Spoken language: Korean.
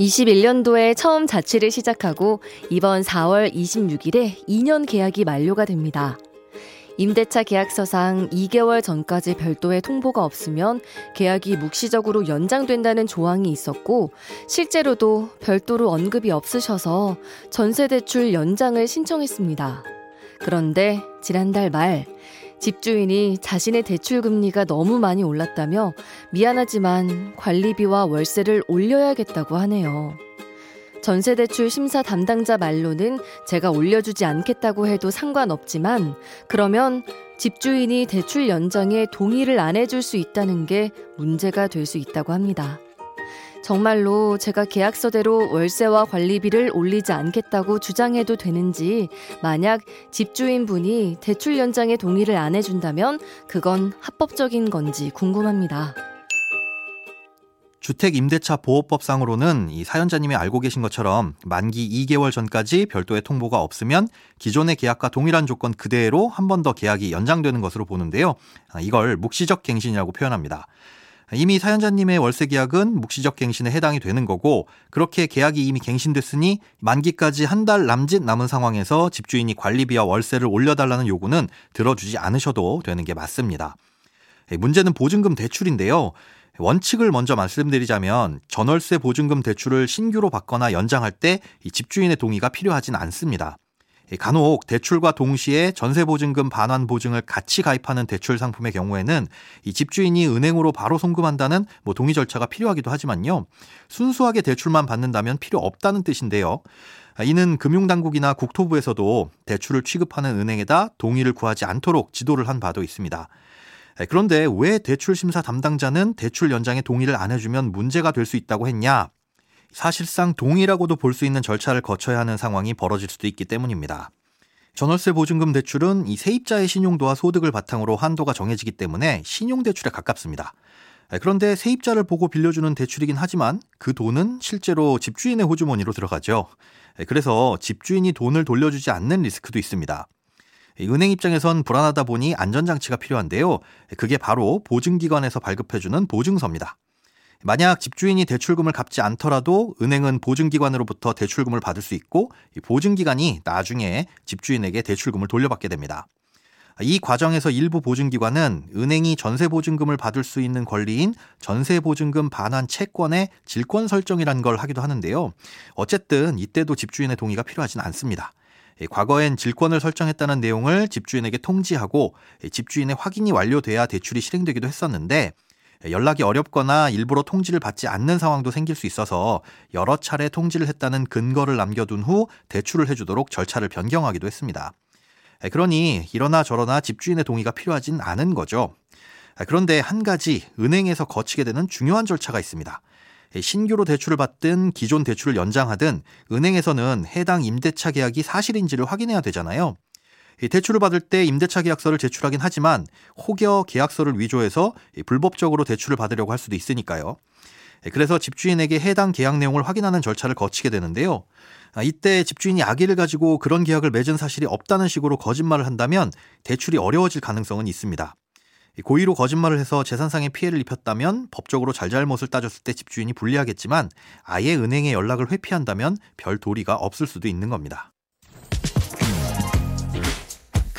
21년도에 처음 자취를 시작하고 이번 4월 26일에 2년 계약이 만료가 됩니다. 임대차 계약서상 2개월 전까지 별도의 통보가 없으면 계약이 묵시적으로 연장된다는 조항이 있었고 실제로도 별도로 언급이 없으셔서 전세대출 연장을 신청했습니다. 그런데 지난달 말 집주인이 자신의 대출 금리가 너무 많이 올랐다며 미안하지만 관리비와 월세를 올려야겠다고 하네요. 전세대출 심사 담당자 말로는 제가 올려주지 않겠다고 해도 상관없지만 그러면 집주인이 대출 연장에 동의를 안 해줄 수 있다는 게 문제가 될 수 있다고 합니다. 정말로 제가 계약서대로 월세와 관리비를 올리지 않겠다고 주장해도 되는지 만약 집주인분이 대출 연장에 동의를 안 해준다면 그건 합법적인 건지 궁금합니다. 주택 임대차 보호법상으로는 이 사연자님이 알고 계신 것처럼 만기 2개월 전까지 별도의 통보가 없으면 기존의 계약과 동일한 조건 그대로 한 번 더 계약이 연장되는 것으로 보는데요. 아, 이걸 묵시적 갱신이라고 표현합니다. 이미 사연자님의 월세 계약은 묵시적 갱신에 해당이 되는 거고 그렇게 계약이 이미 갱신됐으니 만기까지 한 달 남짓 남은 상황에서 집주인이 관리비와 월세를 올려달라는 요구는 들어주지 않으셔도 되는 게 맞습니다. 문제는 보증금 대출인데요. 원칙을 먼저 말씀드리자면 전월세 보증금 대출을 신규로 받거나 연장할 때 집주인의 동의가 필요하진 않습니다. 간혹 대출과 동시에 전세 보증금 반환 보증을 같이 가입하는 대출 상품의 경우에는 이 집주인이 은행으로 바로 송금한다는 뭐 동의 절차가 필요하기도 하지만요. 순수하게 대출만 받는다면 필요 없다는 뜻인데요. 이는 금융당국이나 국토부에서도 대출을 취급하는 은행에다 동의를 구하지 않도록 지도를 한 바도 있습니다. 네, 그런데 왜 대출 심사 담당자는 대출 연장에 동의를 안 해주면 문제가 될 수 있다고 했냐? 사실상 동의라고도 볼 수 있는 절차를 거쳐야 하는 상황이 벌어질 수도 있기 때문입니다. 전월세 보증금 대출은 이 세입자의 신용도와 소득을 바탕으로 한도가 정해지기 때문에 신용대출에 가깝습니다. 네, 그런데 세입자를 보고 빌려주는 대출이긴 하지만 그 돈은 실제로 집주인의 호주머니로 들어가죠. 네, 그래서 집주인이 돈을 돌려주지 않는 리스크도 있습니다. 은행 입장에선 불안하다 보니 안전장치가 필요한데요. 그게 바로 보증기관에서 발급해주는 보증서입니다. 만약 집주인이 대출금을 갚지 않더라도 은행은 보증기관으로부터 대출금을 받을 수 있고 보증기관이 나중에 집주인에게 대출금을 돌려받게 됩니다. 이 과정에서 일부 보증기관은 은행이 전세보증금을 받을 수 있는 권리인 전세보증금 반환 채권의 질권 설정이라는 걸 하기도 하는데요. 어쨌든 이때도 집주인의 동의가 필요하진 않습니다. 과거엔 질권을 설정했다는 내용을 집주인에게 통지하고 집주인의 확인이 완료돼야 대출이 실행되기도 했었는데 연락이 어렵거나 일부러 통지를 받지 않는 상황도 생길 수 있어서 여러 차례 통지를 했다는 근거를 남겨둔 후 대출을 해주도록 절차를 변경하기도 했습니다. 그러니 이러나 저러나 집주인의 동의가 필요하진 않은 거죠. 그런데 한 가지 은행에서 거치게 되는 중요한 절차가 있습니다. 신규로 대출을 받든 기존 대출을 연장하든 은행에서는 해당 임대차 계약이 사실인지를 확인해야 되잖아요. 대출을 받을 때 임대차 계약서를 제출하긴 하지만 혹여 계약서를 위조해서 불법적으로 대출을 받으려고 할 수도 있으니까요. 그래서 집주인에게 해당 계약 내용을 확인하는 절차를 거치게 되는데요. 아, 이때 집주인이 악의를 가지고 그런 계약을 맺은 사실이 없다는 식으로 거짓말을 한다면 대출이 어려워질 가능성은 있습니다. 고의로 거짓말을 해서 재산상의 피해를 입혔다면 법적으로 잘잘못을 따졌을 때 집주인이 불리하겠지만 아예 은행에 연락을 회피한다면 별 도리가 없을 수도 있는 겁니다.